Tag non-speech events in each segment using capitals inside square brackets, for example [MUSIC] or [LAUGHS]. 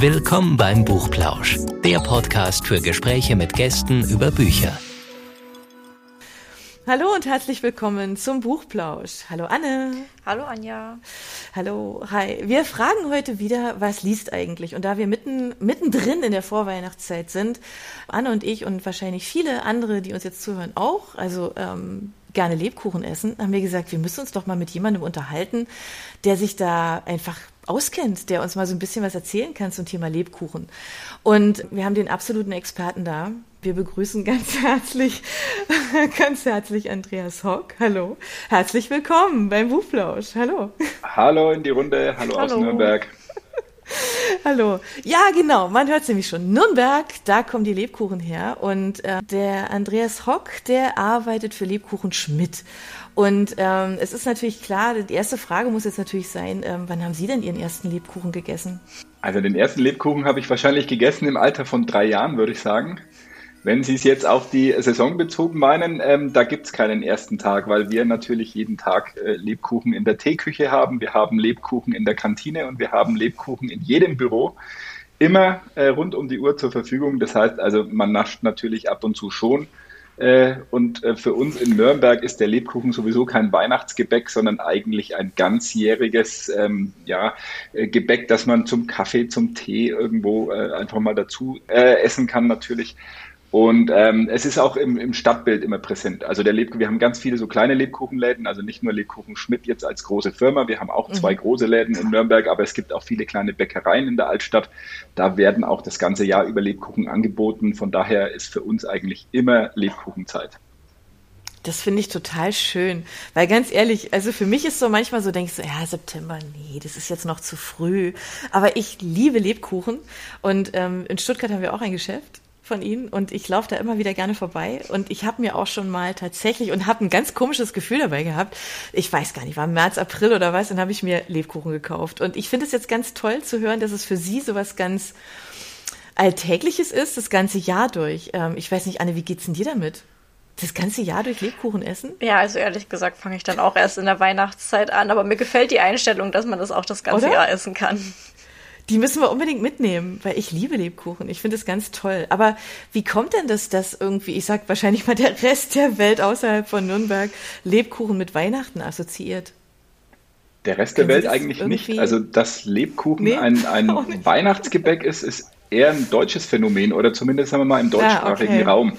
Willkommen beim Buchplausch, der Podcast für Gespräche mit Gästen über Bücher. Hallo und herzlich willkommen zum Buchplausch. Hallo Anne. Hallo Anja. Hallo, hi. Wir fragen heute wieder, was liest eigentlich? Und da wir mitten, mittendrin in der Vorweihnachtszeit sind, Anne und ich und wahrscheinlich viele andere, die uns jetzt zuhören, auch, also ähm, gerne Lebkuchen essen, haben wir gesagt, wir müssen uns doch mal mit jemandem unterhalten, der sich da einfach auskennt, der uns mal so ein bisschen was erzählen kann zum Thema Lebkuchen. Und wir haben den absoluten Experten da. Wir begrüßen ganz herzlich, [LAUGHS] ganz herzlich Andreas Hock. Hallo. Herzlich willkommen beim Buchplausch. Hallo. Hallo in die Runde. Hallo, Hallo. aus Nürnberg. [LAUGHS] Hallo. Ja, genau. Man hört es nämlich schon. Nürnberg, da kommen die Lebkuchen her. Und äh, der Andreas Hock, der arbeitet für Lebkuchen Schmidt. Und ähm, es ist natürlich klar, die erste Frage muss jetzt natürlich sein, ähm, wann haben Sie denn Ihren ersten Lebkuchen gegessen? Also den ersten Lebkuchen habe ich wahrscheinlich gegessen im Alter von drei Jahren, würde ich sagen. Wenn Sie es jetzt auf die Saison bezogen meinen, ähm, da gibt es keinen ersten Tag, weil wir natürlich jeden Tag äh, Lebkuchen in der Teeküche haben, wir haben Lebkuchen in der Kantine und wir haben Lebkuchen in jedem Büro. Immer äh, rund um die Uhr zur Verfügung. Das heißt also, man nascht natürlich ab und zu schon. Äh, und äh, für uns in Nürnberg ist der Lebkuchen sowieso kein Weihnachtsgebäck, sondern eigentlich ein ganzjähriges ähm, ja, äh, Gebäck, das man zum Kaffee, zum Tee irgendwo äh, einfach mal dazu äh, essen kann natürlich. Und ähm, es ist auch im, im Stadtbild immer präsent. Also der Lebkuchen, wir haben ganz viele so kleine Lebkuchenläden, also nicht nur Lebkuchen Schmidt jetzt als große Firma, wir haben auch mhm. zwei große Läden in Nürnberg, aber es gibt auch viele kleine Bäckereien in der Altstadt. Da werden auch das ganze Jahr über Lebkuchen angeboten. Von daher ist für uns eigentlich immer Lebkuchenzeit. Das finde ich total schön, weil ganz ehrlich, also für mich ist so manchmal so, denkst du, ja, September, nee, das ist jetzt noch zu früh. Aber ich liebe Lebkuchen und ähm, in Stuttgart haben wir auch ein Geschäft von ihnen und ich laufe da immer wieder gerne vorbei und ich habe mir auch schon mal tatsächlich und habe ein ganz komisches Gefühl dabei gehabt. Ich weiß gar nicht, war März, April oder was, dann habe ich mir Lebkuchen gekauft und ich finde es jetzt ganz toll zu hören, dass es für Sie sowas ganz Alltägliches ist, das ganze Jahr durch. Ähm, ich weiß nicht, Anne, wie geht's denn dir damit? Das ganze Jahr durch Lebkuchen essen? Ja, also ehrlich gesagt fange ich dann auch erst in der Weihnachtszeit an, aber mir gefällt die Einstellung, dass man das auch das ganze Oder? Jahr essen kann. Die müssen wir unbedingt mitnehmen, weil ich liebe Lebkuchen. Ich finde es ganz toll. Aber wie kommt denn das, dass irgendwie, ich sag wahrscheinlich mal der Rest der Welt außerhalb von Nürnberg Lebkuchen mit Weihnachten assoziiert? Der Rest der Welt eigentlich nicht. Also, dass Lebkuchen nee, ein, ein Weihnachtsgebäck ist, ist eher ein deutsches Phänomen oder zumindest sagen wir mal im deutschsprachigen ah, okay. Raum.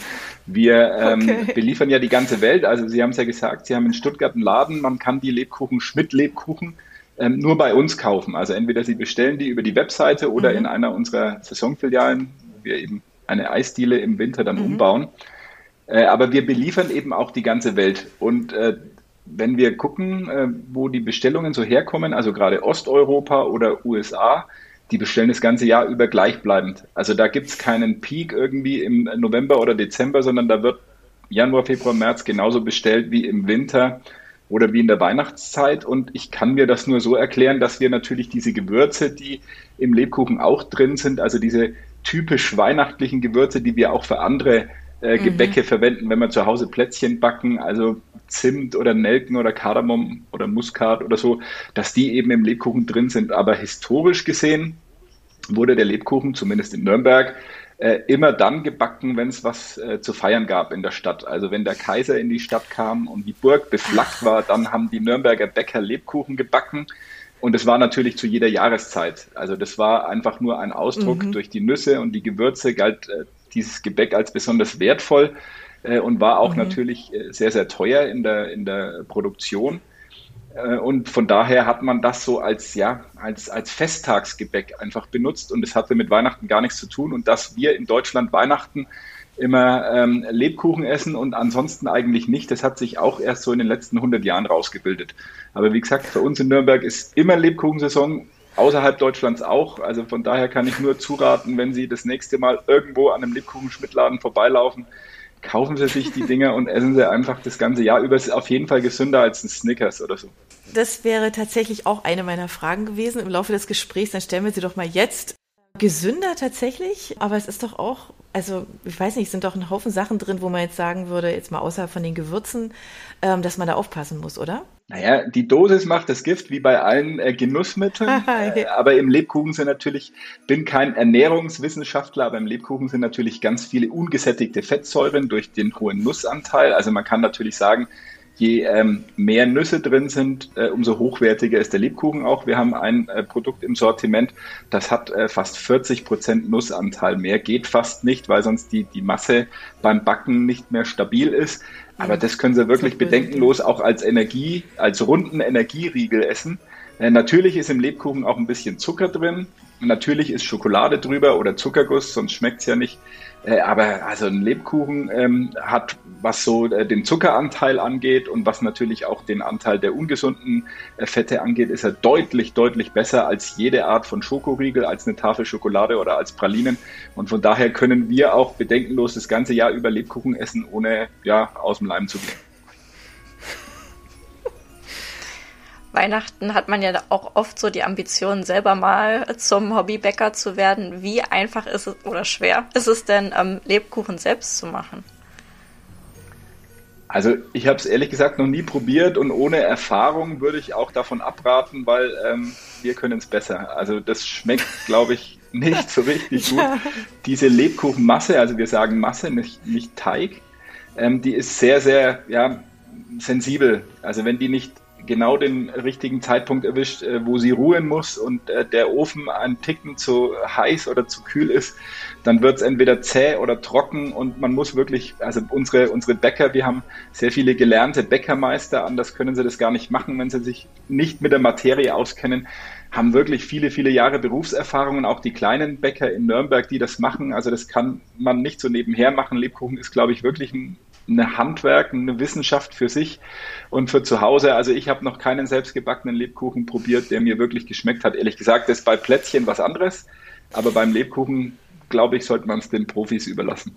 Wir ähm, okay. beliefern ja die ganze Welt. Also Sie haben es ja gesagt, Sie haben in Stuttgart einen Laden, man kann die Lebkuchen, Schmidt-Lebkuchen ähm, nur bei uns kaufen. Also entweder Sie bestellen die über die Webseite oder mhm. in einer unserer Saisonfilialen, wo wir eben eine Eisdiele im Winter dann mhm. umbauen. Äh, aber wir beliefern eben auch die ganze Welt. Und äh, wenn wir gucken, äh, wo die Bestellungen so herkommen, also gerade Osteuropa oder USA, die bestellen das ganze Jahr über gleichbleibend. Also da gibt es keinen Peak irgendwie im November oder Dezember, sondern da wird Januar, Februar, März genauso bestellt wie im Winter oder wie in der Weihnachtszeit. Und ich kann mir das nur so erklären, dass wir natürlich diese Gewürze, die im Lebkuchen auch drin sind, also diese typisch weihnachtlichen Gewürze, die wir auch für andere äh, mhm. Gebäcke mhm. verwenden, wenn wir zu Hause Plätzchen backen, also Zimt oder Nelken oder Kardamom oder Muskat oder so, dass die eben im Lebkuchen drin sind. Aber historisch gesehen wurde der Lebkuchen, zumindest in Nürnberg, äh, immer dann gebacken, wenn es was äh, zu feiern gab in der Stadt. Also wenn der Kaiser in die Stadt kam und die Burg beflaggt war, dann haben die Nürnberger Bäcker Lebkuchen gebacken. Und es war natürlich zu jeder Jahreszeit. Also das war einfach nur ein Ausdruck. Mhm. Durch die Nüsse und die Gewürze galt äh, dieses Gebäck als besonders wertvoll äh, und war auch mhm. natürlich äh, sehr, sehr teuer in der, in der Produktion. Äh, und von daher hat man das so als, ja, als, als Festtagsgebäck einfach benutzt und es hatte mit Weihnachten gar nichts zu tun. Und dass wir in Deutschland Weihnachten immer ähm, Lebkuchen essen und ansonsten eigentlich nicht, das hat sich auch erst so in den letzten 100 Jahren rausgebildet. Aber wie gesagt, für uns in Nürnberg ist immer Lebkuchensaison, außerhalb Deutschlands auch. Also von daher kann ich nur zuraten, wenn Sie das nächste Mal irgendwo an einem Lebkuchenschmidtladen vorbeilaufen, kaufen Sie sich die Dinger und essen Sie einfach das ganze Jahr über. Es ist auf jeden Fall gesünder als ein Snickers oder so. Das wäre tatsächlich auch eine meiner Fragen gewesen im Laufe des Gesprächs. Dann stellen wir sie doch mal jetzt. Gesünder tatsächlich, aber es ist doch auch, also ich weiß nicht, es sind doch ein Haufen Sachen drin, wo man jetzt sagen würde, jetzt mal außerhalb von den Gewürzen, ähm, dass man da aufpassen muss, oder? Naja, die Dosis macht das Gift wie bei allen äh, Genussmitteln. [LAUGHS] äh, aber im Lebkuchen sind natürlich, bin kein Ernährungswissenschaftler, aber im Lebkuchen sind natürlich ganz viele ungesättigte Fettsäuren durch den hohen Nussanteil. Also man kann natürlich sagen, je ähm, mehr Nüsse drin sind, äh, umso hochwertiger ist der Lebkuchen auch. Wir haben ein äh, Produkt im Sortiment, das hat äh, fast 40 Prozent Nussanteil. Mehr geht fast nicht, weil sonst die, die Masse beim Backen nicht mehr stabil ist. Aber das können Sie wirklich bedenkenlos auch als Energie, als runden Energieriegel essen. Äh, natürlich ist im Lebkuchen auch ein bisschen Zucker drin. Natürlich ist Schokolade drüber oder Zuckerguss, sonst schmeckt's ja nicht. Äh, aber also ein Lebkuchen ähm, hat, was so äh, den Zuckeranteil angeht und was natürlich auch den Anteil der ungesunden äh, Fette angeht, ist er deutlich, deutlich besser als jede Art von Schokoriegel, als eine Tafel Schokolade oder als Pralinen. Und von daher können wir auch bedenkenlos das ganze Jahr über Lebkuchen essen, ohne ja aus dem Leim zu gehen. Weihnachten hat man ja auch oft so die Ambition, selber mal zum Hobbybäcker zu werden. Wie einfach ist es oder schwer ist es denn, ähm, Lebkuchen selbst zu machen? Also ich habe es ehrlich gesagt noch nie probiert und ohne Erfahrung würde ich auch davon abraten, weil ähm, wir können es besser. Also das schmeckt, [LAUGHS] glaube ich, nicht so richtig gut. Diese Lebkuchenmasse, also wir sagen Masse, nicht, nicht Teig, ähm, die ist sehr, sehr ja, sensibel. Also wenn die nicht genau den richtigen Zeitpunkt erwischt, äh, wo sie ruhen muss und äh, der Ofen ein Ticken zu heiß oder zu kühl ist, dann wird es entweder zäh oder trocken und man muss wirklich, also unsere, unsere Bäcker, wir haben sehr viele gelernte Bäckermeister, anders können sie das gar nicht machen, wenn sie sich nicht mit der Materie auskennen, haben wirklich viele, viele Jahre Berufserfahrung und auch die kleinen Bäcker in Nürnberg, die das machen. Also das kann man nicht so nebenher machen. Lebkuchen ist, glaube ich, wirklich ein eine Handwerk, eine Wissenschaft für sich und für zu Hause. Also ich habe noch keinen selbstgebackenen Lebkuchen probiert, der mir wirklich geschmeckt hat. Ehrlich gesagt, das ist bei Plätzchen was anderes, aber beim Lebkuchen, glaube ich, sollte man es den Profis überlassen.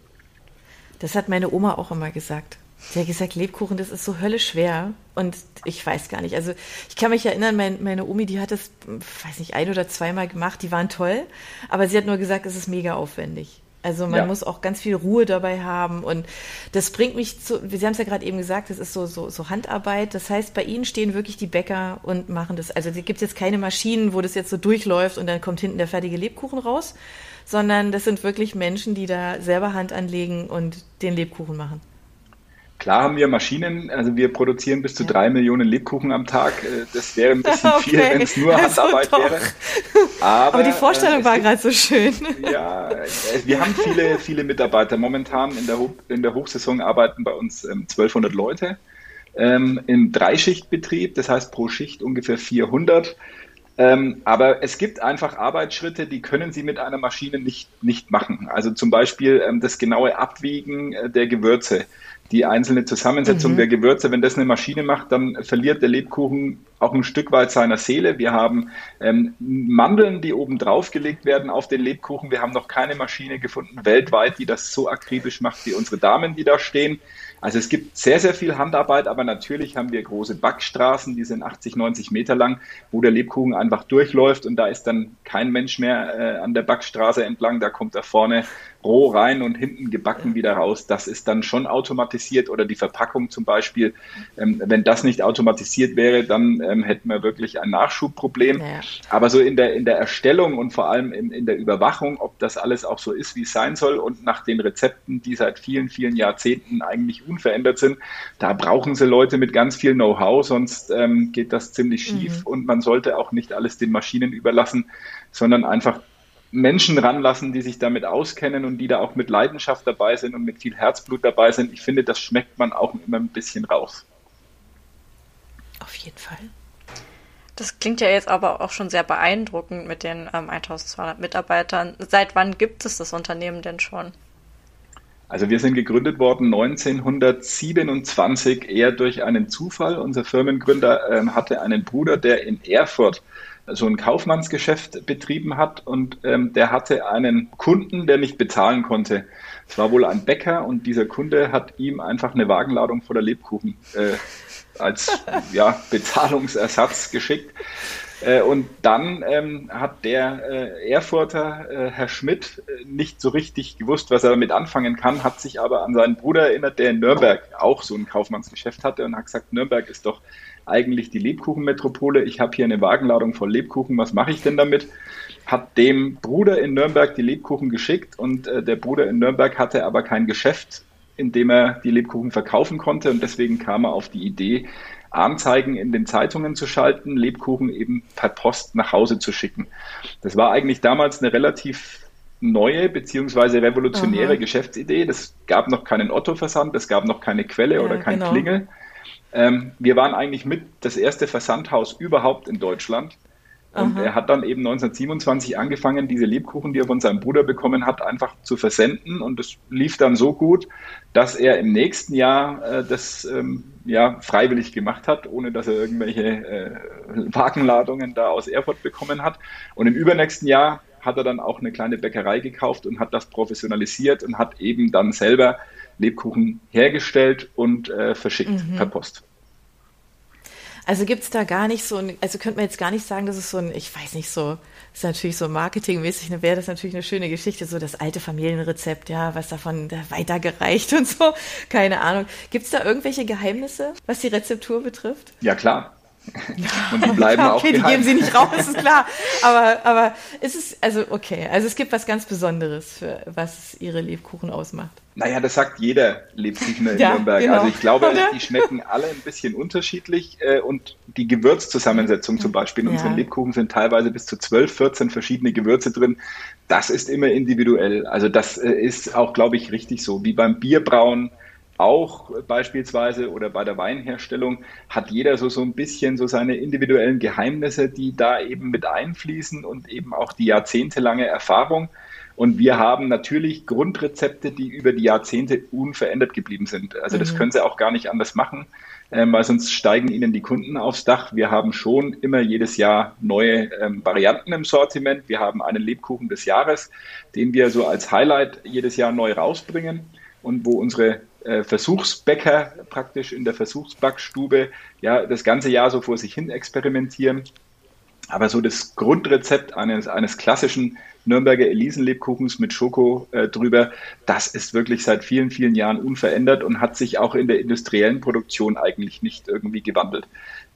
Das hat meine Oma auch immer gesagt. Sie hat gesagt, Lebkuchen, das ist so höllisch schwer. Und ich weiß gar nicht. Also ich kann mich erinnern, mein, meine Omi, die hat das, weiß nicht, ein oder zweimal gemacht. Die waren toll. Aber sie hat nur gesagt, es ist mega aufwendig. Also man ja. muss auch ganz viel Ruhe dabei haben. Und das bringt mich zu, Sie haben es ja gerade eben gesagt, das ist so, so, so Handarbeit. Das heißt, bei Ihnen stehen wirklich die Bäcker und machen das. Also gibt es jetzt keine Maschinen, wo das jetzt so durchläuft und dann kommt hinten der fertige Lebkuchen raus, sondern das sind wirklich Menschen, die da selber Hand anlegen und den Lebkuchen machen. Klar haben wir Maschinen, also wir produzieren bis zu ja. drei Millionen Lebkuchen am Tag. Äh, das wäre ein bisschen [LAUGHS] okay. viel, wenn es nur Handarbeit also wäre. Aber, Aber, die Vorstellung äh, war gerade so schön. Ja, wir haben viele, viele Mitarbeiter. Momentan in der, Ho in der Hochsaison arbeiten bei uns ähm, 1200 Leute ähm, im Dreischichtbetrieb, das heißt pro Schicht ungefähr 400. Ähm, aber es gibt einfach Arbeitsschritte, die können Sie mit einer Maschine nicht, nicht machen. Also zum Beispiel ähm, das genaue Abwiegen äh, der Gewürze die einzelne Zusammensetzung mhm. der Gewürze. Wenn das eine Maschine macht, dann verliert der Lebkuchen auch ein Stück weit seiner Seele. Wir haben ähm, Mandeln, die oben drauf gelegt werden auf den Lebkuchen. Wir haben noch keine Maschine gefunden weltweit, die das so akribisch macht wie unsere Damen, die da stehen. Also es gibt sehr, sehr viel Handarbeit, aber natürlich haben wir große Backstraßen, die sind 80, 90 Meter lang, wo der Lebkuchen einfach durchläuft und da ist dann kein Mensch mehr äh, an der Backstraße entlang, da kommt er vorne roh rein und hinten gebacken wieder raus. Das ist dann schon automatisiert oder die Verpackung zum Beispiel. Ähm, wenn das nicht automatisiert wäre, dann ähm, hätten wir wirklich ein Nachschubproblem. Ja. Aber so in der, in der Erstellung und vor allem in, in der Überwachung, ob das alles auch so ist, wie es sein soll und nach den Rezepten, die seit vielen, vielen Jahrzehnten eigentlich unverändert sind, da brauchen sie Leute mit ganz viel Know-how, sonst ähm, geht das ziemlich schief mhm. und man sollte auch nicht alles den Maschinen überlassen, sondern einfach Menschen ranlassen, die sich damit auskennen und die da auch mit Leidenschaft dabei sind und mit viel Herzblut dabei sind. Ich finde, das schmeckt man auch immer ein bisschen raus. Auf jeden Fall. Das klingt ja jetzt aber auch schon sehr beeindruckend mit den ähm, 1200 Mitarbeitern. Seit wann gibt es das Unternehmen denn schon? Also wir sind gegründet worden 1927 eher durch einen Zufall. Unser Firmengründer äh, hatte einen Bruder, der in Erfurt so ein Kaufmannsgeschäft betrieben hat und ähm, der hatte einen Kunden, der nicht bezahlen konnte. Es war wohl ein Bäcker und dieser Kunde hat ihm einfach eine Wagenladung voller Lebkuchen äh, als [LAUGHS] ja, Bezahlungsersatz geschickt. Äh, und dann ähm, hat der äh, Erfurter äh, Herr Schmidt äh, nicht so richtig gewusst, was er damit anfangen kann, hat sich aber an seinen Bruder erinnert, der in Nürnberg auch so ein Kaufmannsgeschäft hatte und hat gesagt, Nürnberg ist doch eigentlich die Lebkuchenmetropole. Ich habe hier eine Wagenladung voll Lebkuchen, was mache ich denn damit? Hat dem Bruder in Nürnberg die Lebkuchen geschickt und äh, der Bruder in Nürnberg hatte aber kein Geschäft, in dem er die Lebkuchen verkaufen konnte und deswegen kam er auf die Idee, Anzeigen in den Zeitungen zu schalten, Lebkuchen eben per Post nach Hause zu schicken. Das war eigentlich damals eine relativ neue beziehungsweise revolutionäre Aha. Geschäftsidee. Das gab noch keinen Otto-Versand, es gab noch keine Quelle ja, oder kein genau. Klingel. Ähm, wir waren eigentlich mit das erste Versandhaus überhaupt in Deutschland. Und Aha. er hat dann eben 1927 angefangen, diese Lebkuchen, die er von seinem Bruder bekommen hat, einfach zu versenden. Und es lief dann so gut, dass er im nächsten Jahr äh, das ähm, ja, freiwillig gemacht hat, ohne dass er irgendwelche äh, Wagenladungen da aus Erfurt bekommen hat. Und im übernächsten Jahr hat er dann auch eine kleine Bäckerei gekauft und hat das professionalisiert und hat eben dann selber Lebkuchen hergestellt und äh, verschickt mhm. per Post. Also gibt es da gar nicht so ein, also könnte man jetzt gar nicht sagen, dass es so ein, ich weiß nicht, so, ist natürlich so marketingmäßig, ne, wäre das natürlich eine schöne Geschichte, so das alte Familienrezept, ja, was davon da weitergereicht [LAUGHS] und so, keine Ahnung. Gibt es da irgendwelche Geheimnisse, was die Rezeptur betrifft? Ja, klar. [LAUGHS] Und die bleiben ja, okay, auch geheim. die geben sie nicht raus, ist klar. Aber, aber es ist, also okay, also es gibt was ganz Besonderes, für was ihre Lebkuchen ausmacht. Naja, das sagt jeder Lebkuchen in [LAUGHS] ja, Nürnberg. Genau. Also ich glaube, Oder? die schmecken alle ein bisschen unterschiedlich äh, und die Gewürzzusammensetzung zum Beispiel in ja. unseren Lebkuchen sind teilweise bis zu 12, 14 verschiedene Gewürze drin. Das ist immer individuell. Also das äh, ist auch, glaube ich, richtig so. Wie beim Bierbrauen auch beispielsweise oder bei der Weinherstellung hat jeder so, so ein bisschen so seine individuellen Geheimnisse, die da eben mit einfließen und eben auch die jahrzehntelange Erfahrung. Und wir haben natürlich Grundrezepte, die über die Jahrzehnte unverändert geblieben sind. Also das mhm. können sie auch gar nicht anders machen, ähm, weil sonst steigen ihnen die Kunden aufs Dach. Wir haben schon immer jedes Jahr neue ähm, Varianten im Sortiment. Wir haben einen Lebkuchen des Jahres, den wir so als Highlight jedes Jahr neu rausbringen und wo unsere äh, Versuchsbäcker praktisch in der Versuchsbackstube ja das ganze Jahr so vor sich hin experimentieren. Aber so das Grundrezept eines, eines klassischen Nürnberger Elisenlebkuchens mit Schoko äh, drüber, das ist wirklich seit vielen, vielen Jahren unverändert und hat sich auch in der industriellen Produktion eigentlich nicht irgendwie gewandelt.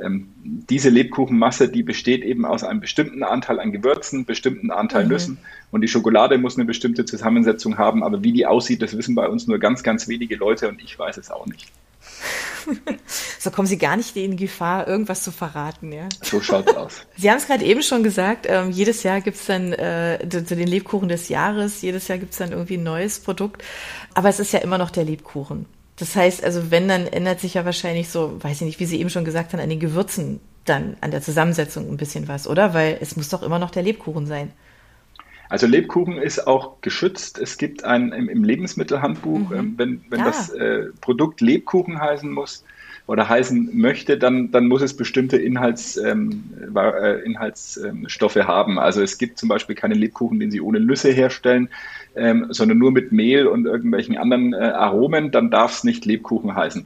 Ähm, diese Lebkuchenmasse, die besteht eben aus einem bestimmten Anteil an Gewürzen, bestimmten Anteil mhm. Nüssen und die Schokolade muss eine bestimmte Zusammensetzung haben, aber wie die aussieht, das wissen bei uns nur ganz, ganz wenige Leute und ich weiß es auch nicht. [LAUGHS] so kommen Sie gar nicht in Gefahr, irgendwas zu verraten, ja? So schaut's aus. [LAUGHS] Sie haben es gerade eben schon gesagt, ähm, jedes Jahr gibt es dann äh, zu den Lebkuchen des Jahres, jedes Jahr gibt es dann irgendwie ein neues Produkt, aber es ist ja immer noch der Lebkuchen. Das heißt, also wenn, dann ändert sich ja wahrscheinlich so, weiß ich nicht, wie Sie eben schon gesagt haben, an den Gewürzen dann, an der Zusammensetzung ein bisschen was, oder? Weil es muss doch immer noch der Lebkuchen sein. Also Lebkuchen ist auch geschützt. Es gibt ein im, im Lebensmittelhandbuch, mhm. ähm, wenn, wenn ja. das äh, Produkt Lebkuchen heißen muss, oder heißen möchte, dann, dann muss es bestimmte Inhalts, ähm, äh, Inhaltsstoffe haben. Also es gibt zum Beispiel keinen Lebkuchen, den Sie ohne Nüsse herstellen, ähm, sondern nur mit Mehl und irgendwelchen anderen äh, Aromen, dann darf es nicht Lebkuchen heißen.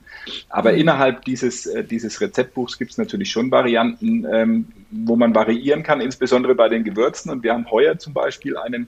Aber mhm. innerhalb dieses, äh, dieses Rezeptbuchs gibt es natürlich schon Varianten, ähm, wo man variieren kann, insbesondere bei den Gewürzen. Und wir haben heuer zum Beispiel einen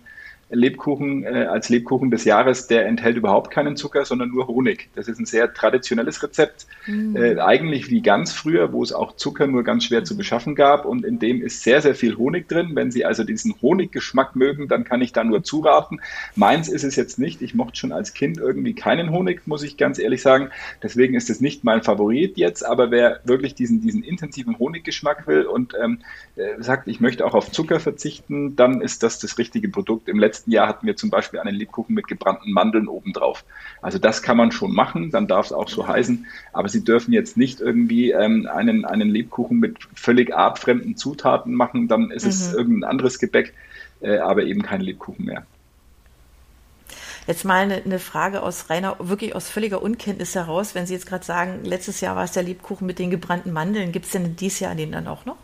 Lebkuchen äh, als Lebkuchen des Jahres, der enthält überhaupt keinen Zucker, sondern nur Honig. Das ist ein sehr traditionelles Rezept, mhm. äh, eigentlich wie ganz früher, wo es auch Zucker nur ganz schwer zu beschaffen gab und in dem ist sehr, sehr viel Honig drin. Wenn Sie also diesen Honiggeschmack mögen, dann kann ich da nur zuraten. Meins ist es jetzt nicht. Ich mochte schon als Kind irgendwie keinen Honig, muss ich ganz ehrlich sagen. Deswegen ist es nicht mein Favorit jetzt, aber wer wirklich diesen, diesen intensiven Honiggeschmack will und ähm, äh, sagt, ich möchte auch auf Zucker verzichten, dann ist das das richtige Produkt. Im letzten letzten Jahr hatten wir zum Beispiel einen Lebkuchen mit gebrannten Mandeln obendrauf. Also das kann man schon machen, dann darf es auch so heißen. Aber Sie dürfen jetzt nicht irgendwie ähm, einen, einen Lebkuchen mit völlig artfremden Zutaten machen, dann ist mhm. es irgendein anderes Gebäck, äh, aber eben kein Lebkuchen mehr. Jetzt mal eine, eine, Frage aus reiner, wirklich aus völliger Unkenntnis heraus. Wenn Sie jetzt gerade sagen, letztes Jahr war es der Lebkuchen mit den gebrannten Mandeln, gibt es denn dieses Jahr den dann auch noch?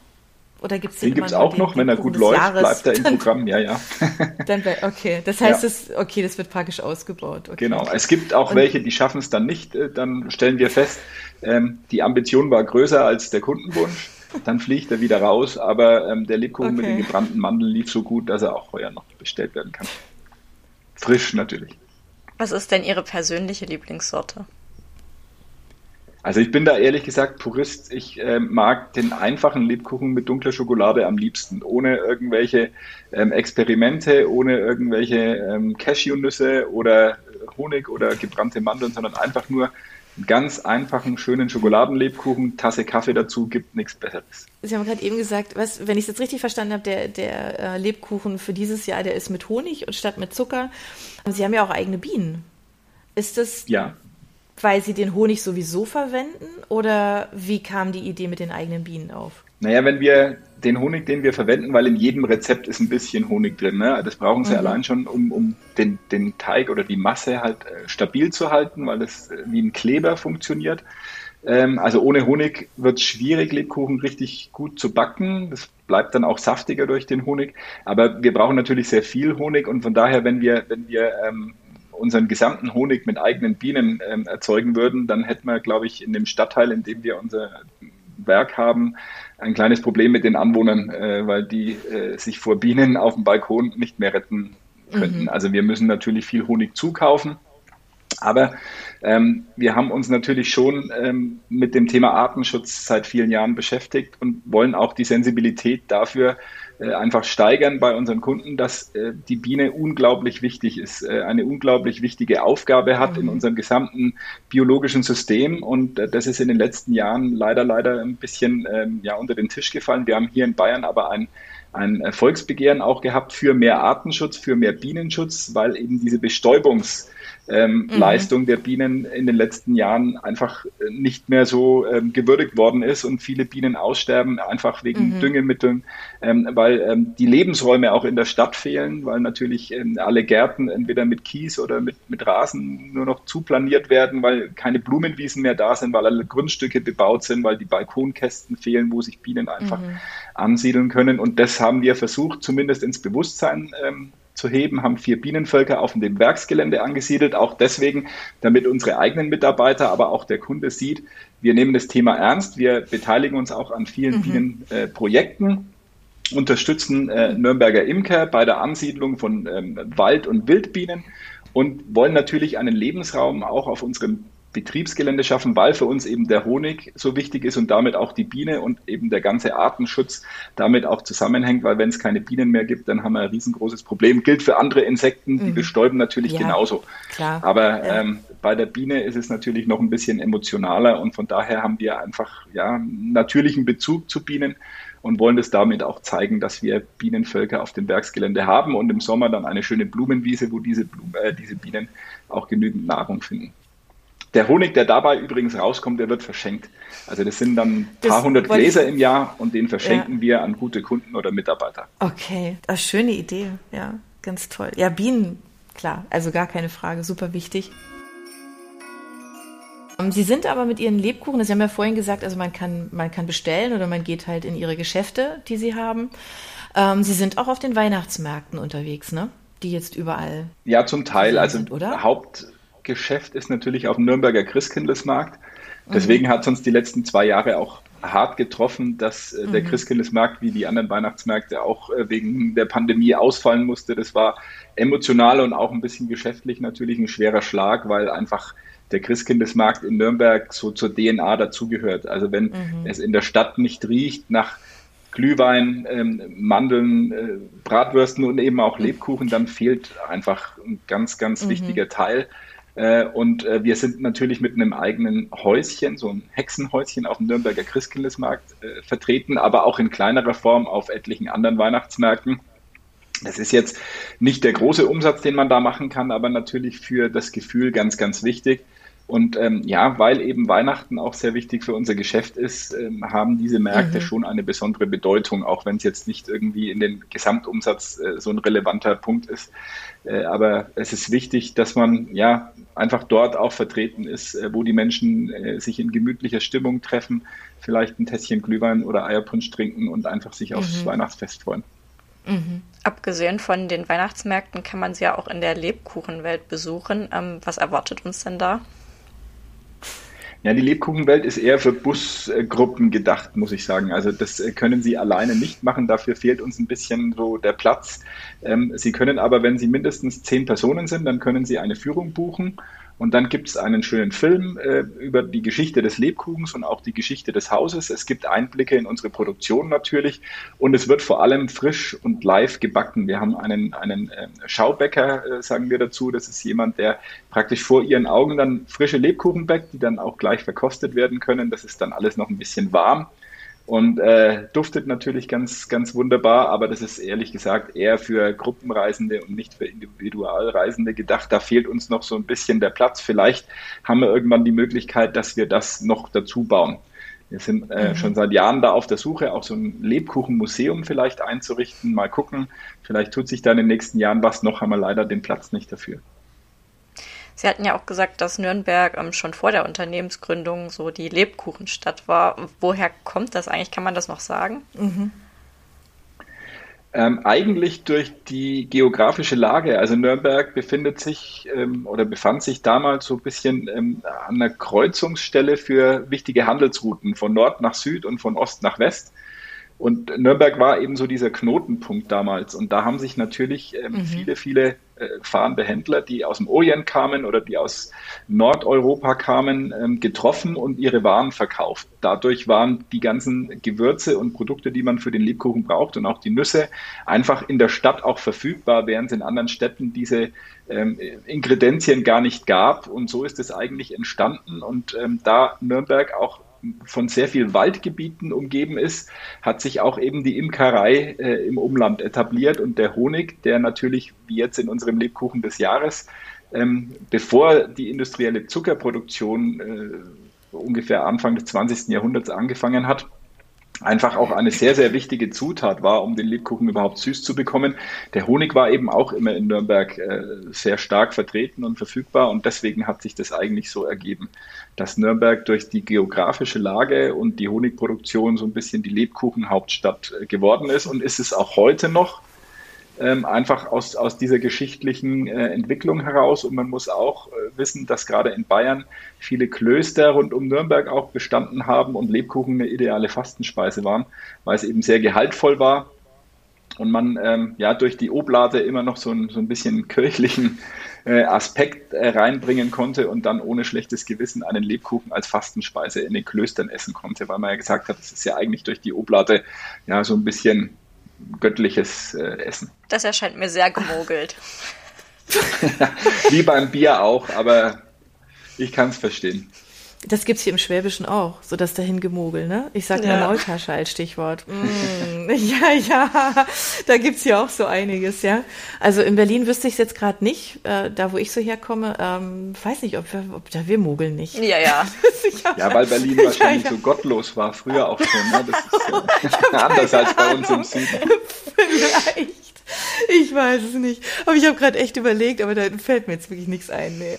Oder gibt's den, den gibt es auch noch, wenn er gut läuft, Jahres, bleibt er im dann, Programm, ja, ja. [LAUGHS] Dann, okay, das heißt, ja. es, okay, das wird praktisch ausgebaut. Okay. Genau, es gibt auch Und, welche, die schaffen es dann nicht. Äh, dann stellen wir fest, ähm, die Ambition war größer als der Kundenwunsch. dann fliegt er wieder raus. Aber ähm, der Lebkuchen okay. mit den gebrannten Mandeln lief so gut, dass er auch heuer noch bestellt werden kann. Frisch natürlich. Was ist denn Ihre persönliche Lieblingssorte? Also ich bin da ehrlich gesagt Purist. Ich äh, mag den einfachen Lebkuchen mit dunkler Schokolade am liebsten, ohne irgendwelche ähm, Experimente, ohne irgendwelche ähm, Cashewnüsse oder Honig oder gebrannte Mandeln, sondern einfach nur einen ganz einfachen, schönen Schokoladenlebkuchen, Tasse Kaffee dazu, gibt nichts Besseres. Sie haben gerade eben gesagt, was, wenn ich es jetzt richtig verstanden habe, der, der äh, Lebkuchen für dieses Jahr, der ist mit Honig und statt mit Zucker. Sie haben ja auch eigene Bienen. Ist das ja weil sie den Honig sowieso verwenden oder wie kam die Idee mit den eigenen Bienen auf? Naja, wenn wir den Honig, den wir verwenden, weil in jedem Rezept ist ein bisschen Honig drin. Ne? Das brauchen sie mhm. allein schon, um, um den, den Teig oder die Masse halt äh, stabil zu halten, weil es äh, wie ein Kleber funktioniert. Ähm, also ohne Honig wird es schwierig, Lebkuchen richtig gut zu backen. Das bleibt dann auch saftiger durch den Honig. Aber wir brauchen natürlich sehr viel Honig und von daher, wenn wir, wenn wir ähm, unseren gesamten Honig mit eigenen Bienen ähm, erzeugen würden, dann hätten wir, glaube ich, in dem Stadtteil, in dem wir unser Werk haben, ein kleines Problem mit den Anwohnern, äh, weil die äh, sich vor Bienen auf dem Balkon nicht mehr retten könnten. Mhm. Also wir müssen natürlich viel Honig zukaufen. Aber ähm, wir haben uns natürlich schon ähm, mit dem Thema Artenschutz seit vielen Jahren beschäftigt und wollen auch die Sensibilität dafür äh, einfach steigern bei unseren Kunden, dass äh, die Biene unglaublich wichtig ist, äh, eine unglaublich wichtige Aufgabe hat in mhm. unserem gesamten biologischen System. Und das ist in den letzten Jahren leider, leider ein bisschen ähm, ja, unter den Tisch gefallen. Wir haben hier in Bayern aber ein ein Volksbegehren auch gehabt für mehr Artenschutz, für mehr Bienenschutz, weil eben diese Bestäubungs- ähm, mhm. Leistung der Bienen in den letzten Jahren einfach äh, nicht mehr so ähm, gewürdigt worden ist und viele Bienen aussterben, einfach wegen mhm. Düngemitteln, ähm, weil ähm, die Lebensräume auch in der Stadt fehlen, weil natürlich ähm, alle Gärten entweder mit Kies oder mit, mit Rasen nur noch zuplaniert werden, weil keine Blumenwiesen mehr da sind, weil alle Grundstücke bebaut sind, weil die Balkonkästen fehlen, wo sich Bienen einfach mhm. ansiedeln können. Und das haben wir versucht, zumindest ins Bewusstsein ähm, zu heben, haben vier Bienenvölker auf dem Werksgelände angesiedelt, auch deswegen, damit unsere eigenen Mitarbeiter, aber auch der Kunde sieht, wir nehmen das Thema ernst, wir beteiligen uns auch an vielen mhm. Bienenprojekten. Unterstützen äh, Nürnberger Imker bei der Ansiedlung von ähm, Wald- und Wildbienen und wollen natürlich einen Lebensraum auch auf unserem Betriebsgelände schaffen, weil für uns eben der Honig so wichtig ist und damit auch die Biene und eben der ganze Artenschutz damit auch zusammenhängt, weil wenn es keine Bienen mehr gibt, dann haben wir ein riesengroßes Problem. Gilt für andere Insekten, die mhm. bestäuben natürlich ja, genauso. Klar. Aber ja. ähm, bei der Biene ist es natürlich noch ein bisschen emotionaler und von daher haben wir einfach ja natürlichen Bezug zu Bienen und wollen das damit auch zeigen, dass wir Bienenvölker auf dem Werksgelände haben und im Sommer dann eine schöne Blumenwiese, wo diese, Blumen, äh, diese Bienen auch genügend Nahrung finden. Der Honig, der dabei übrigens rauskommt, der wird verschenkt. Also das sind dann ein paar das hundert Gläser im Jahr und den verschenken ja. wir an gute Kunden oder Mitarbeiter. Okay, das ist schöne Idee. Ja, ganz toll. Ja, Bienen, klar, also gar keine Frage, super wichtig. Ähm, Sie sind aber mit Ihren Lebkuchen, Sie haben ja vorhin gesagt, also man kann, man kann bestellen oder man geht halt in Ihre Geschäfte, die Sie haben. Ähm, Sie sind auch auf den Weihnachtsmärkten unterwegs, ne? Die jetzt überall. Ja, zum Teil. Also sind, oder? Haupt, Geschäft ist natürlich auf dem Nürnberger Christkindlesmarkt. Deswegen mhm. hat es uns die letzten zwei Jahre auch hart getroffen, dass äh, der mhm. Christkindlesmarkt wie die anderen Weihnachtsmärkte auch äh, wegen der Pandemie ausfallen musste. Das war emotional und auch ein bisschen geschäftlich natürlich ein schwerer Schlag, weil einfach der Christkindlesmarkt in Nürnberg so zur DNA dazugehört. Also wenn mhm. es in der Stadt nicht riecht nach Glühwein, ähm, Mandeln, äh, Bratwürsten und eben auch Lebkuchen, dann fehlt einfach ein ganz, ganz mhm. wichtiger Teil. Äh, und äh, wir sind natürlich mit einem eigenen Häuschen, so ein Hexenhäuschen auf dem Nürnberger Christkindlesmarkt äh, vertreten, aber auch in kleinerer Form auf etlichen anderen Weihnachtsmärkten. Das ist jetzt nicht der große Umsatz, den man da machen kann, aber natürlich für das Gefühl ganz, ganz wichtig. Und ähm, ja, weil eben Weihnachten auch sehr wichtig für unser Geschäft ist, ähm, haben diese Märkte mhm. schon eine besondere Bedeutung, auch wenn es jetzt nicht irgendwie in den Gesamtumsatz äh, so ein relevanter Punkt ist. Äh, aber es ist wichtig, dass man ja einfach dort auch vertreten ist, äh, wo die Menschen äh, sich in gemütlicher Stimmung treffen, vielleicht ein Tässchen Glühwein oder Eierpunsch trinken und einfach sich aufs mhm. Weihnachtsfest freuen. Mhm. Abgesehen von den Weihnachtsmärkten kann man sie ja auch in der Lebkuchenwelt besuchen. Ähm, was erwartet uns denn da? Ja, die Lebkuchenwelt ist eher für Busgruppen gedacht, muss ich sagen. Also das können Sie alleine nicht machen. Dafür fehlt uns ein bisschen so der Platz. Ähm, Sie können aber, wenn Sie mindestens zehn Personen sind, dann können Sie eine Führung buchen und dann gibt es einen schönen Film äh, über die Geschichte des Lebkuchens und auch die Geschichte des Hauses. Es gibt Einblicke in unsere Produktion natürlich und es wird vor allem frisch und live gebacken. Wir haben einen, einen äh, Schaubäcker, äh, sagen wir dazu. Das ist jemand, der praktisch vor ihren Augen dann frische Lebkuchen backt, die dann auch gleich verkostet werden können. Das ist dann alles noch ein bisschen warm und äh, duftet natürlich ganz, ganz wunderbar, aber das ist ehrlich gesagt eher für Gruppenreisende und nicht für Individualreisende gedacht. Da fehlt uns noch so ein bisschen der Platz. Vielleicht haben wir irgendwann die Möglichkeit, dass wir das noch dazu bauen. Wir sind äh, mhm. schon seit Jahren da auf der Suche, auch so ein Lebkuchenmuseum vielleicht einzurichten. Mal gucken, vielleicht tut sich da in den nächsten Jahren was noch, haben wir leider den Platz nicht dafür. Sie hatten ja auch gesagt, dass Nürnberg ähm, schon vor der Unternehmensgründung so die Lebkuchenstadt war. Woher kommt das eigentlich? Kann man das noch sagen? Mhm. Ähm, eigentlich durch die geografische Lage. Also Nürnberg befindet sich ähm, oder befand sich damals so ein bisschen ähm, an einer Kreuzungsstelle für wichtige Handelsrouten von Nord nach Süd und von Ost nach West. Und Nürnberg war eben so dieser Knotenpunkt damals. Und da haben sich natürlich ähm, mhm. viele, viele äh, fahrende Händler, die aus dem Orient kamen oder die aus Nordeuropa kamen, ähm, getroffen und ihre Waren verkauft. Dadurch waren die ganzen Gewürze und Produkte, die man für den Lebkuchen braucht und auch die Nüsse, einfach in der Stadt auch verfügbar, während es in anderen Städten diese ähm, Ingredienzien gar nicht gab. Und so ist es eigentlich entstanden. Und ähm, da Nürnberg auch von sehr viel Waldgebieten umgeben ist, hat sich auch eben die Imkerei äh, im Umland etabliert und der Honig, der natürlich wie jetzt in unserem Lebkuchen des Jahres, ähm, bevor die industrielle Zuckerproduktion äh, ungefähr Anfang des 20. Jahrhunderts angefangen hat, einfach auch eine sehr, sehr wichtige Zutat war, um den Lebkuchen überhaupt süß zu bekommen. Der Honig war eben auch immer in Nürnberg äh, sehr stark vertreten und verfügbar und deswegen hat sich das eigentlich so ergeben, dass Nürnberg durch die geografische Lage und die Honigproduktion so ein bisschen die Lebkuchenhauptstadt äh, geworden ist und ist es auch heute noch ähm, einfach aus, aus dieser geschichtlichen äh, Entwicklung heraus. Und man muss auch äh, wissen, dass gerade in Bayern viele Klöster rund um Nürnberg auch bestanden haben und Lebkuchen eine ideale Fastenspeise waren, weil es eben sehr gehaltvoll war und man ähm, ja durch die Oblate immer noch so ein, so ein bisschen kirchlichen äh, Aspekt äh, reinbringen konnte und dann ohne schlechtes Gewissen einen Lebkuchen als Fastenspeise in den Klöstern essen konnte, weil man ja gesagt hat, das ist ja eigentlich durch die Oblate ja so ein bisschen göttliches äh, Essen. Das erscheint mir sehr gemogelt. [LAUGHS] Wie beim Bier auch, aber ich kann es verstehen. Das gibt es hier im Schwäbischen auch, so das dahin gemogel, ne? Ich sage ja. nur Maultasche als Stichwort. Mm, [LAUGHS] ja, ja, da gibt es ja auch so einiges, ja. Also in Berlin wüsste ich es jetzt gerade nicht, äh, da wo ich so herkomme, ähm, weiß nicht, ob, wir, ob da wir mogeln nicht. Ja, ja. [LAUGHS] ja, weil Berlin wahrscheinlich ja, ja. so gottlos war, früher auch schon, ne? Das ist äh, [LAUGHS] anders als bei uns im Süden. Vielleicht. Ich weiß es nicht. Aber ich habe gerade echt überlegt, aber da fällt mir jetzt wirklich nichts ein, nee.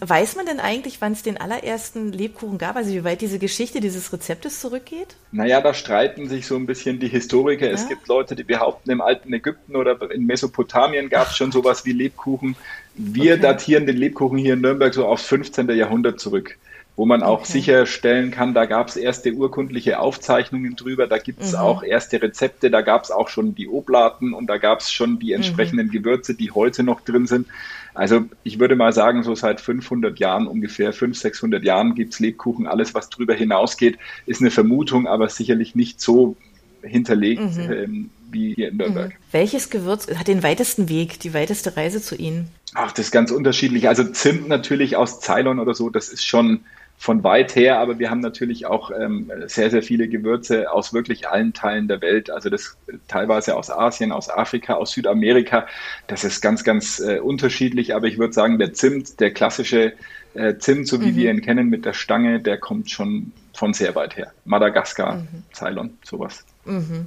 Weiß man denn eigentlich, wann es den allerersten Lebkuchen gab? Also wie weit diese Geschichte dieses Rezeptes zurückgeht? Naja, da streiten sich so ein bisschen die Historiker. Ja? Es gibt Leute, die behaupten, im alten Ägypten oder in Mesopotamien gab es schon sowas wie Lebkuchen. Wir okay. datieren den Lebkuchen hier in Nürnberg so aufs 15. Jahrhundert zurück wo man auch okay. sicherstellen kann, da gab es erste urkundliche Aufzeichnungen drüber, da gibt es mhm. auch erste Rezepte, da gab es auch schon die Oblaten und da gab es schon die mhm. entsprechenden mhm. Gewürze, die heute noch drin sind. Also ich würde mal sagen, so seit 500 Jahren ungefähr, 500, 600 Jahren gibt es Lebkuchen. Alles, was drüber hinausgeht, ist eine Vermutung, aber sicherlich nicht so hinterlegt mhm. ähm, wie hier in Nürnberg. Mhm. Welches Gewürz hat den weitesten Weg, die weiteste Reise zu Ihnen? Ach, das ist ganz unterschiedlich. Also Zimt natürlich aus Ceylon oder so, das ist schon von weit her, aber wir haben natürlich auch ähm, sehr, sehr viele Gewürze aus wirklich allen Teilen der Welt. Also das teilweise aus Asien, aus Afrika, aus Südamerika. Das ist ganz, ganz äh, unterschiedlich, aber ich würde sagen, der Zimt, der klassische äh, Zimt, so wie mhm. wir ihn kennen mit der Stange, der kommt schon von sehr weit her. Madagaskar, mhm. Ceylon, sowas. Mhm.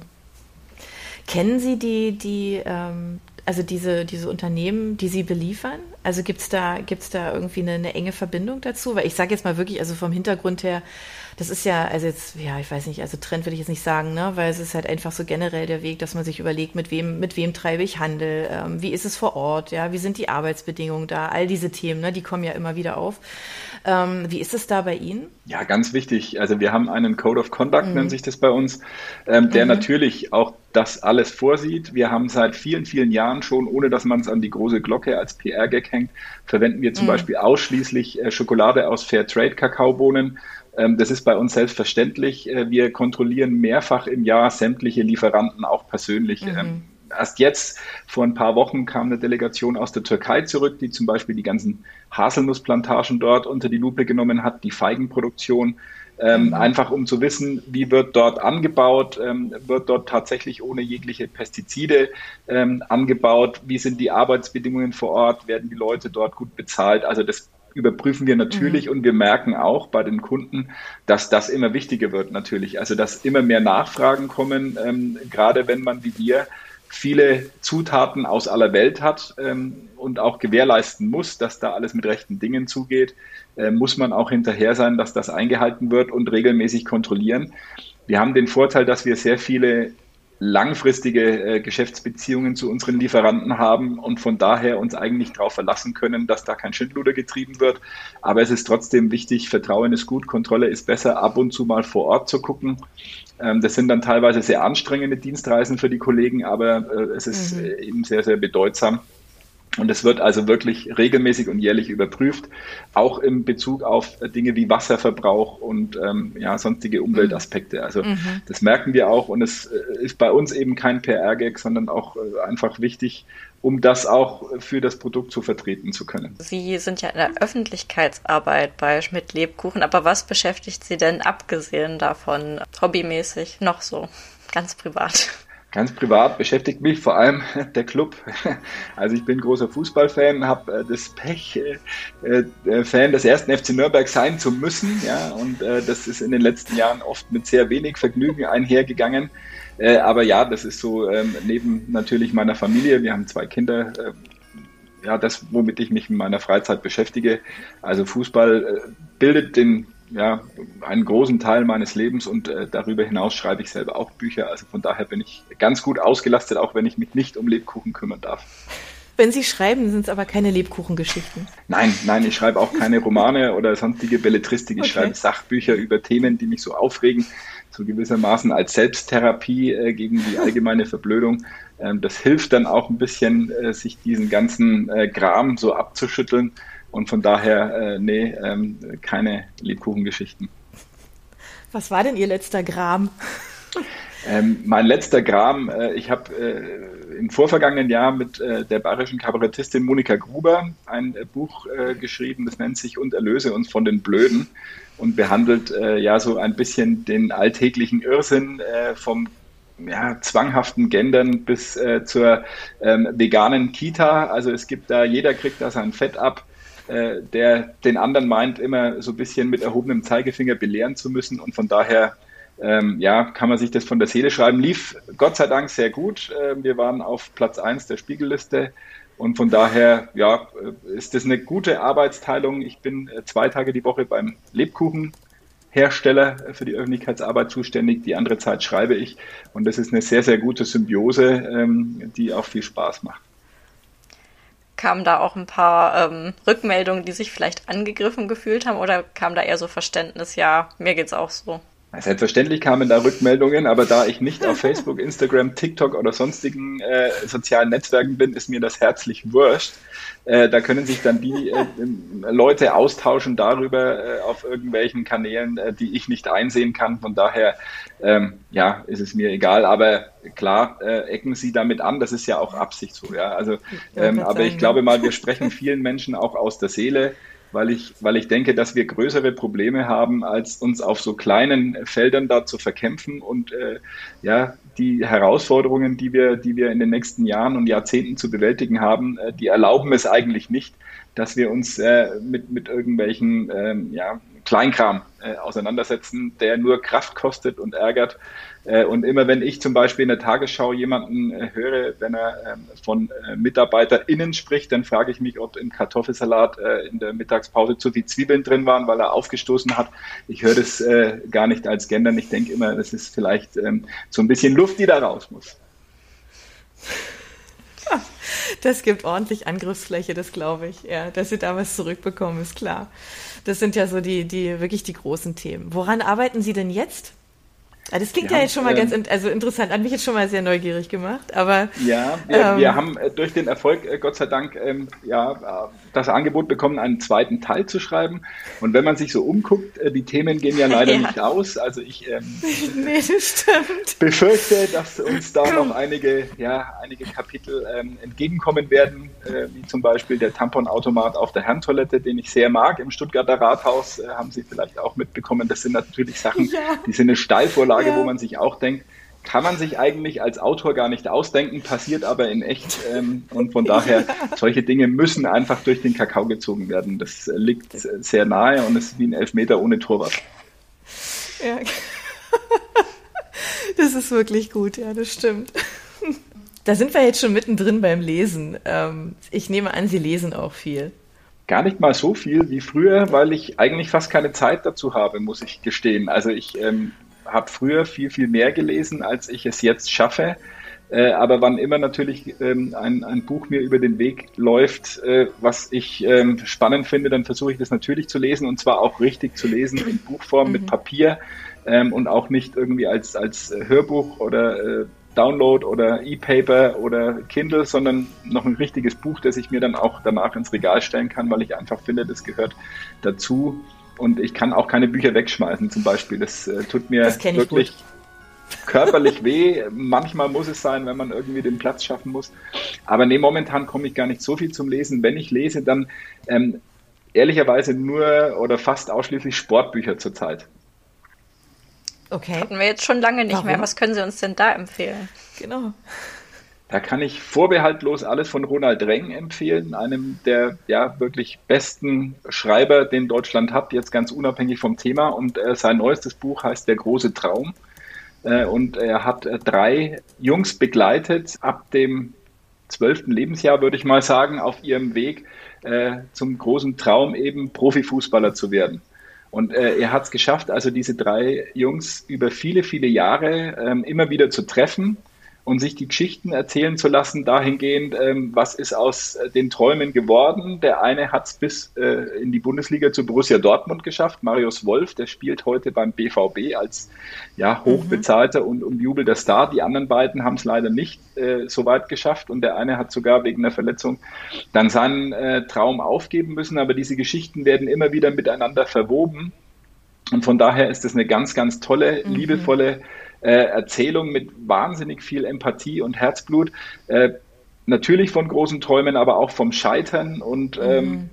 Kennen Sie die, die ähm, also diese, diese Unternehmen, die Sie beliefern? Also gibt es da, gibt's da irgendwie eine, eine enge Verbindung dazu? Weil ich sage jetzt mal wirklich, also vom Hintergrund her, das ist ja, also jetzt, ja, ich weiß nicht, also Trend würde ich jetzt nicht sagen, ne, weil es ist halt einfach so generell der Weg, dass man sich überlegt, mit wem, mit wem treibe ich Handel, ähm, wie ist es vor Ort, ja, wie sind die Arbeitsbedingungen da, all diese Themen, ne, die kommen ja immer wieder auf. Ähm, wie ist es da bei Ihnen? Ja, ganz wichtig. Also wir haben einen Code of Conduct, mhm. nennt sich das bei uns, ähm, der mhm. natürlich auch das alles vorsieht. Wir haben seit vielen, vielen Jahren schon, ohne dass man es an die große Glocke als PR-Gag hängt, verwenden wir zum mhm. Beispiel ausschließlich äh, Schokolade aus Fairtrade Kakaobohnen ähm, das ist bei uns selbstverständlich. Äh, wir kontrollieren mehrfach im Jahr sämtliche Lieferanten auch persönlich. Mhm. Ähm, erst jetzt, vor ein paar Wochen, kam eine Delegation aus der Türkei zurück, die zum Beispiel die ganzen Haselnussplantagen dort unter die Lupe genommen hat, die Feigenproduktion. Ähm, mhm. einfach um zu wissen, wie wird dort angebaut, ähm, wird dort tatsächlich ohne jegliche Pestizide ähm, angebaut, wie sind die Arbeitsbedingungen vor Ort, werden die Leute dort gut bezahlt. Also das überprüfen wir natürlich mhm. und wir merken auch bei den Kunden, dass das immer wichtiger wird natürlich. Also dass immer mehr Nachfragen kommen, ähm, gerade wenn man wie wir viele Zutaten aus aller Welt hat ähm, und auch gewährleisten muss, dass da alles mit rechten Dingen zugeht, äh, muss man auch hinterher sein, dass das eingehalten wird und regelmäßig kontrollieren. Wir haben den Vorteil, dass wir sehr viele langfristige äh, Geschäftsbeziehungen zu unseren Lieferanten haben und von daher uns eigentlich darauf verlassen können, dass da kein Schindluder getrieben wird. Aber es ist trotzdem wichtig, Vertrauen ist gut, Kontrolle ist besser, ab und zu mal vor Ort zu gucken. Ähm, das sind dann teilweise sehr anstrengende Dienstreisen für die Kollegen, aber äh, es ist mhm. Äh, eben sehr, sehr bedeutsam. Und es wird also wirklich regelmäßig und jährlich überprüft, auch in Bezug auf Dinge wie Wasserverbrauch und ähm, ja, sonstige Umweltaspekte. Also mhm. das merken wir auch und es äh, ist bei uns eben kein PR-Gag, sondern auch äh, einfach wichtig, um das auch für das Produkt zu vertreten zu können. Sie sind ja in der Öffentlichkeitsarbeit bei Schmidt Lebkuchen, aber was beschäftigt Sie denn abgesehen davon hobbymäßig noch so, ganz privat? Ganz privat beschäftigt mich vor allem [LAUGHS] der Club. Also ich bin großer Fußballfan, habe äh, das Pech, äh, äh, Fan des ersten FC Nürnberg sein zu müssen. Ja, und das ist in den letzten Jahren oft mit sehr wenig Vergnügen einhergegangen. Aber ja, das ist so ähm, neben natürlich meiner Familie. Wir haben zwei Kinder. Ja, das, womit ich mich in meiner Freizeit beschäftige. Also Fußball bildet den ja, einen großen Teil meines Lebens und äh, darüber hinaus schreibe ich selber auch Bücher. Also von daher bin ich ganz gut ausgelastet, auch wenn ich mich nicht um Lebkuchen kümmern darf. Wenn Sie schreiben, sind es aber keine Lebkuchengeschichten. Nein, nein, ich schreibe auch keine Romane oder sonstige Belletristik. Ich okay. schreibe Sachbücher über Themen, die mich so aufregen, so gewissermaßen als Selbsttherapie äh, gegen die allgemeine Verblödung. Ähm, das hilft dann auch ein bisschen, äh, sich diesen ganzen äh, Gram so abzuschütteln und von daher, äh, nee, ähm, keine Lebkuchengeschichten. Was war denn Ihr letzter Gram? Ähm, mein letzter Gram, äh, ich habe äh, im vorvergangenen Jahr mit äh, der bayerischen Kabarettistin Monika Gruber ein äh, Buch äh, geschrieben, das nennt sich Und erlöse uns von den Blöden und behandelt äh, ja so ein bisschen den alltäglichen Irrsinn vom ja, zwanghaften Gendern bis zur ähm, veganen Kita. Also es gibt da, jeder kriegt da sein Fett ab äh, der den anderen meint, immer so ein bisschen mit erhobenem Zeigefinger belehren zu müssen. Und von daher, ähm, ja, kann man sich das von der Seele schreiben. Lief Gott sei Dank sehr gut. Äh, wir waren auf Platz 1 der Spiegelliste. Und von daher, ja, äh, ist das eine gute Arbeitsteilung. Ich bin äh, zwei Tage die Woche beim Lebkuchenhersteller für die Öffentlichkeitsarbeit zuständig. Die andere Zeit schreibe ich. Und das ist eine sehr, sehr gute Symbiose, ähm, die auch viel Spaß macht kamen da auch ein paar ähm, Rückmeldungen, die sich vielleicht angegriffen gefühlt haben oder kam da eher so Verständnis, ja, mir geht's auch so? Selbstverständlich kamen da Rückmeldungen, aber da ich nicht auf Facebook, Instagram, TikTok oder sonstigen äh, sozialen Netzwerken bin, ist mir das herzlich wurscht. Äh, da können sich dann die äh, Leute austauschen darüber äh, auf irgendwelchen Kanälen, äh, die ich nicht einsehen kann. Von daher, ähm, ja, ist es mir egal. Aber klar, äh, ecken Sie damit an. Das ist ja auch Absicht so. Ja, also, ähm, aber ich glaube mal, wir sprechen vielen Menschen auch aus der Seele weil ich, weil ich denke, dass wir größere Probleme haben, als uns auf so kleinen Feldern da zu verkämpfen und äh, ja, die Herausforderungen, die wir, die wir in den nächsten Jahren und Jahrzehnten zu bewältigen haben, äh, die erlauben es eigentlich nicht, dass wir uns äh, mit, mit irgendwelchen ähm, ja, Kleinkram äh, auseinandersetzen, der nur Kraft kostet und ärgert. Äh, und immer wenn ich zum Beispiel in der Tagesschau jemanden äh, höre, wenn er ähm, von äh, MitarbeiterInnen spricht, dann frage ich mich, ob im Kartoffelsalat in der Mittagspause zu viel Zwiebeln drin waren, weil er aufgestoßen hat. Ich höre das gar nicht als Gendern. Ich denke immer, das ist vielleicht ähm, so ein bisschen Luft, die da raus muss. Das gibt ordentlich Angriffsfläche, das glaube ich. Ja, dass sie da was zurückbekommen, ist klar. Das sind ja so die, die wirklich die großen Themen. Woran arbeiten Sie denn jetzt? Ja, das klingt wir ja jetzt schon mal ähm, ganz also interessant, hat mich jetzt schon mal sehr neugierig gemacht. Aber ja, wir, ähm, wir haben äh, durch den Erfolg äh, Gott sei Dank ähm, ja äh, das Angebot bekommen, einen zweiten Teil zu schreiben. Und wenn man sich so umguckt, äh, die Themen gehen ja leider [LAUGHS] ja. nicht aus. Also ich ähm, [LAUGHS] nee, befürchte, dass uns da [LAUGHS] noch einige ja einige Kapitel ähm, entgegenkommen werden, äh, wie zum Beispiel der Tamponautomat auf der Herrentoilette, den ich sehr mag im Stuttgarter Rathaus. Äh, haben Sie vielleicht auch mitbekommen. Das sind natürlich Sachen, ja. die sind eine Steilvorlage ja. wo man sich auch denkt, kann man sich eigentlich als Autor gar nicht ausdenken, passiert aber in echt. Ähm, und von daher, [LAUGHS] solche Dinge müssen einfach durch den Kakao gezogen werden. Das liegt sehr nahe und es ist wie ein Elfmeter ohne Torwart. Ja. [LAUGHS] Das ist wirklich gut, ja, das stimmt. Da sind wir jetzt schon mittendrin beim Lesen. Ähm, ich nehme an, Sie lesen auch viel. Gar nicht mal so viel wie früher, weil ich eigentlich fast keine Zeit dazu habe, muss ich gestehen. Also ich ähm, habe früher viel, viel mehr gelesen, als ich es jetzt schaffe. Äh, aber wann immer natürlich ähm, ein, ein Buch mir über den Weg läuft, äh, was ich ähm, spannend finde, dann versuche ich das natürlich zu lesen und zwar auch richtig zu lesen in Buchform mhm. mit Papier ähm, und auch nicht irgendwie als, als Hörbuch oder äh, Download oder E-Paper oder Kindle, sondern noch ein richtiges Buch, das ich mir dann auch danach ins Regal stellen kann, weil ich einfach finde, das gehört dazu. Und ich kann auch keine Bücher wegschmeißen zum Beispiel. Das äh, tut mir wirklich körperlich weh. Manchmal muss es sein, wenn man irgendwie den Platz schaffen muss. Aber nee, momentan komme ich gar nicht so viel zum Lesen. Wenn ich lese, dann ähm, ehrlicherweise nur oder fast ausschließlich Sportbücher zurzeit. Okay. Hatten wir jetzt schon lange nicht Warum? mehr. Was können Sie uns denn da empfehlen? Genau. Da kann ich vorbehaltlos alles von Ronald Reng empfehlen, einem der ja wirklich besten Schreiber, den Deutschland hat, jetzt ganz unabhängig vom Thema. Und äh, sein neuestes Buch heißt Der große Traum. Äh, und er hat äh, drei Jungs begleitet ab dem zwölften Lebensjahr, würde ich mal sagen, auf ihrem Weg äh, zum großen Traum, eben Profifußballer zu werden. Und äh, er hat es geschafft, also diese drei Jungs über viele, viele Jahre ähm, immer wieder zu treffen und sich die Geschichten erzählen zu lassen, dahingehend, ähm, was ist aus äh, den Träumen geworden. Der eine hat es bis äh, in die Bundesliga zu Borussia Dortmund geschafft, Marius Wolf, der spielt heute beim BVB als ja, hochbezahlter mhm. und umjubelter Star. Die anderen beiden haben es leider nicht äh, so weit geschafft und der eine hat sogar wegen einer Verletzung dann seinen äh, Traum aufgeben müssen. Aber diese Geschichten werden immer wieder miteinander verwoben. Und von daher ist es eine ganz, ganz tolle, mhm. liebevolle äh, Erzählung mit wahnsinnig viel Empathie und Herzblut. Äh, natürlich von großen Träumen, aber auch vom Scheitern und mhm. ähm,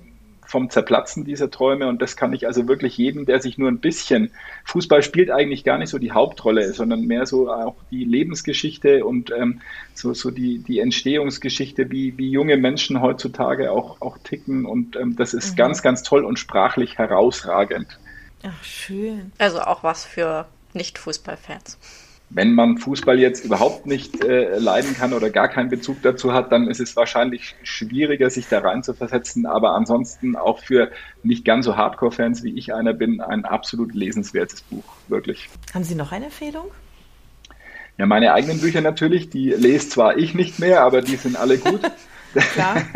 vom Zerplatzen dieser Träume. Und das kann ich also wirklich jedem, der sich nur ein bisschen, Fußball spielt eigentlich gar nicht so die Hauptrolle, sondern mehr so auch die Lebensgeschichte und ähm, so, so die, die Entstehungsgeschichte, wie, wie junge Menschen heutzutage auch, auch ticken. Und ähm, das ist mhm. ganz, ganz toll und sprachlich herausragend. Ach, schön. Also auch was für nicht-Fußballfans. Wenn man Fußball jetzt überhaupt nicht äh, leiden kann oder gar keinen Bezug dazu hat, dann ist es wahrscheinlich schwieriger, sich da rein zu versetzen. Aber ansonsten auch für nicht ganz so Hardcore-Fans, wie ich einer bin, ein absolut lesenswertes Buch, wirklich. Haben Sie noch eine Empfehlung? Ja, meine eigenen Bücher natürlich, die lese zwar ich nicht mehr, aber die sind alle gut. [LAUGHS] Klar. [LAUGHS]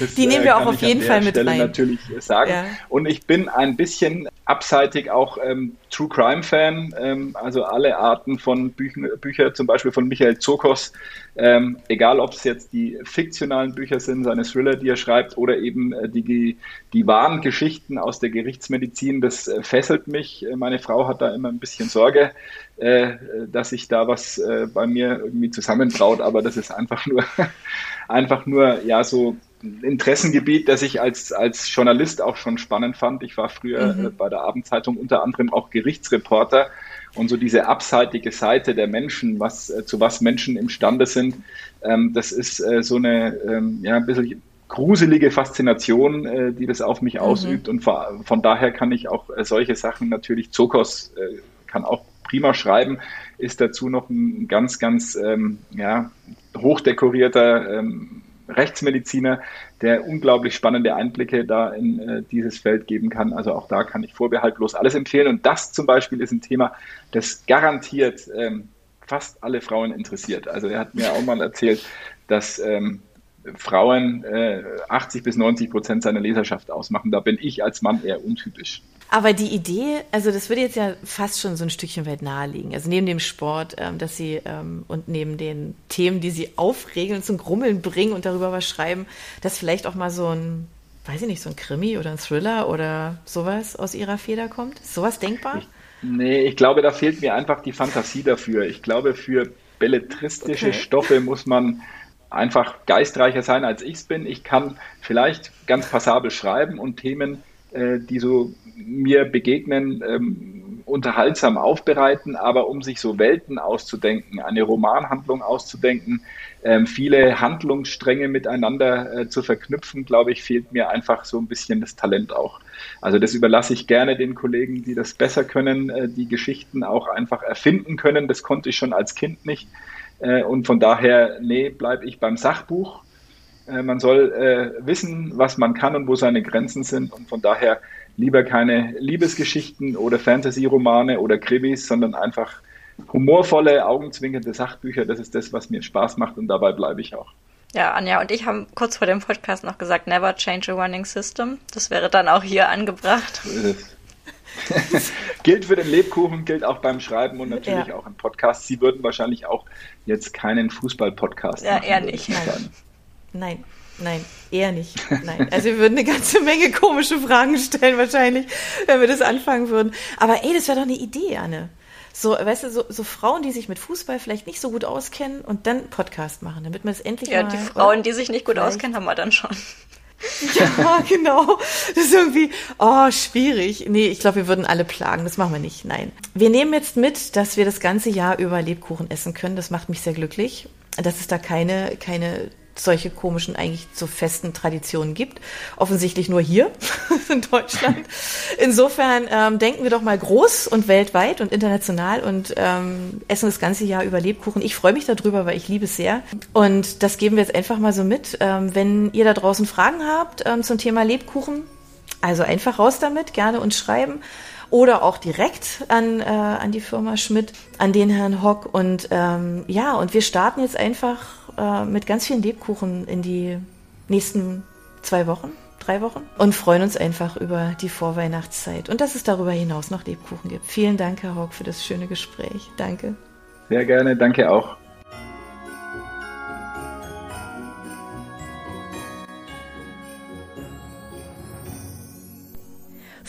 Das, die nehmen wir äh, auch auf jeden Fall mit Stelle rein. natürlich sagen. Ja. Und ich bin ein bisschen abseitig auch ähm, True Crime Fan, ähm, also alle Arten von Büchern, Bücher, zum Beispiel von Michael Zokos, ähm, egal ob es jetzt die fiktionalen Bücher sind, seine Thriller, die er schreibt, oder eben äh, die, die wahren Geschichten aus der Gerichtsmedizin, das äh, fesselt mich. Äh, meine Frau hat da immer ein bisschen Sorge, äh, dass sich da was äh, bei mir irgendwie zusammenbraut, aber das ist einfach nur, [LAUGHS] einfach nur, ja, so Interessengebiet, das ich als, als Journalist auch schon spannend fand. Ich war früher mhm. äh, bei der Abendzeitung unter anderem auch Gerichtsreporter und so diese abseitige Seite der Menschen, was, äh, zu was Menschen imstande sind, ähm, das ist äh, so eine, ähm, ja, ein bisschen gruselige Faszination, äh, die das auf mich mhm. ausübt. Und von, daher kann ich auch äh, solche Sachen natürlich, Zokos äh, kann auch prima schreiben, ist dazu noch ein ganz, ganz ähm, ja, hochdekorierter ähm, Rechtsmediziner, der unglaublich spannende Einblicke da in äh, dieses Feld geben kann. Also auch da kann ich vorbehaltlos alles empfehlen. Und das zum Beispiel ist ein Thema, das garantiert ähm, fast alle Frauen interessiert. Also er hat mir auch mal erzählt, dass ähm, Frauen äh, 80 bis 90 Prozent seiner Leserschaft ausmachen. Da bin ich als Mann eher untypisch. Aber die Idee, also das würde jetzt ja fast schon so ein Stückchen weit naheliegen. Also neben dem Sport, ähm, dass sie ähm, und neben den Themen, die sie aufregeln, zum Grummeln bringen und darüber was schreiben, dass vielleicht auch mal so ein, weiß ich nicht, so ein Krimi oder ein Thriller oder sowas aus ihrer Feder kommt. Ist sowas denkbar? Ich, nee, ich glaube, da fehlt mir einfach die Fantasie dafür. Ich glaube, für belletristische okay. Stoffe muss man einfach geistreicher sein, als ich es bin. Ich kann vielleicht ganz passabel schreiben und Themen, äh, die so mir begegnen, ähm, unterhaltsam aufbereiten, aber um sich so Welten auszudenken, eine Romanhandlung auszudenken, ähm, viele Handlungsstränge miteinander äh, zu verknüpfen, glaube ich, fehlt mir einfach so ein bisschen das Talent auch. Also das überlasse ich gerne den Kollegen, die das besser können, äh, die Geschichten auch einfach erfinden können. Das konnte ich schon als Kind nicht. Äh, und von daher, nee, bleibe ich beim Sachbuch. Äh, man soll äh, wissen, was man kann und wo seine Grenzen sind. Und von daher lieber keine Liebesgeschichten oder Fantasy-Romane oder Krimis, sondern einfach humorvolle, augenzwinkernde Sachbücher. Das ist das, was mir Spaß macht und dabei bleibe ich auch. Ja, Anja und ich haben kurz vor dem Podcast noch gesagt, never change a running system. Das wäre dann auch hier angebracht. So ist es. [LAUGHS] gilt für den Lebkuchen, gilt auch beim Schreiben und natürlich ja. auch im Podcast. Sie würden wahrscheinlich auch jetzt keinen Fußball-Podcast machen. Ja, eher nicht. Nein. Nein. Eher nicht. Nein. Also wir würden eine ganze Menge komische Fragen stellen wahrscheinlich, wenn wir das anfangen würden. Aber ey, das wäre doch eine Idee, Anne. So, weißt du, so, so, Frauen, die sich mit Fußball vielleicht nicht so gut auskennen und dann Podcast machen, damit man es endlich ja, mal... Ja, die Frauen, die sich nicht gut auskennen, haben wir dann schon. [LAUGHS] Ja, genau. Das ist irgendwie, oh, schwierig. Nee, ich glaube, wir würden alle plagen. Das machen wir nicht. Nein. Wir nehmen jetzt mit, dass wir das ganze Jahr über Lebkuchen essen können. Das macht mich sehr glücklich. Dass es da keine, keine solche komischen, eigentlich so festen Traditionen gibt. Offensichtlich nur hier [LAUGHS] in Deutschland. Insofern ähm, denken wir doch mal groß und weltweit und international und ähm, essen das ganze Jahr über Lebkuchen. Ich freue mich darüber, weil ich liebe es sehr. Und das geben wir jetzt einfach mal so mit. Ähm, wenn ihr da draußen Fragen habt ähm, zum Thema Lebkuchen, also einfach raus damit, gerne uns schreiben oder auch direkt an, äh, an die Firma Schmidt, an den Herrn Hock. Und ähm, ja, und wir starten jetzt einfach äh, mit ganz vielen Lebkuchen in die nächsten zwei Wochen, drei Wochen und freuen uns einfach über die Vorweihnachtszeit und dass es darüber hinaus noch Lebkuchen gibt. Vielen Dank, Herr Hock, für das schöne Gespräch. Danke. Sehr gerne, danke auch.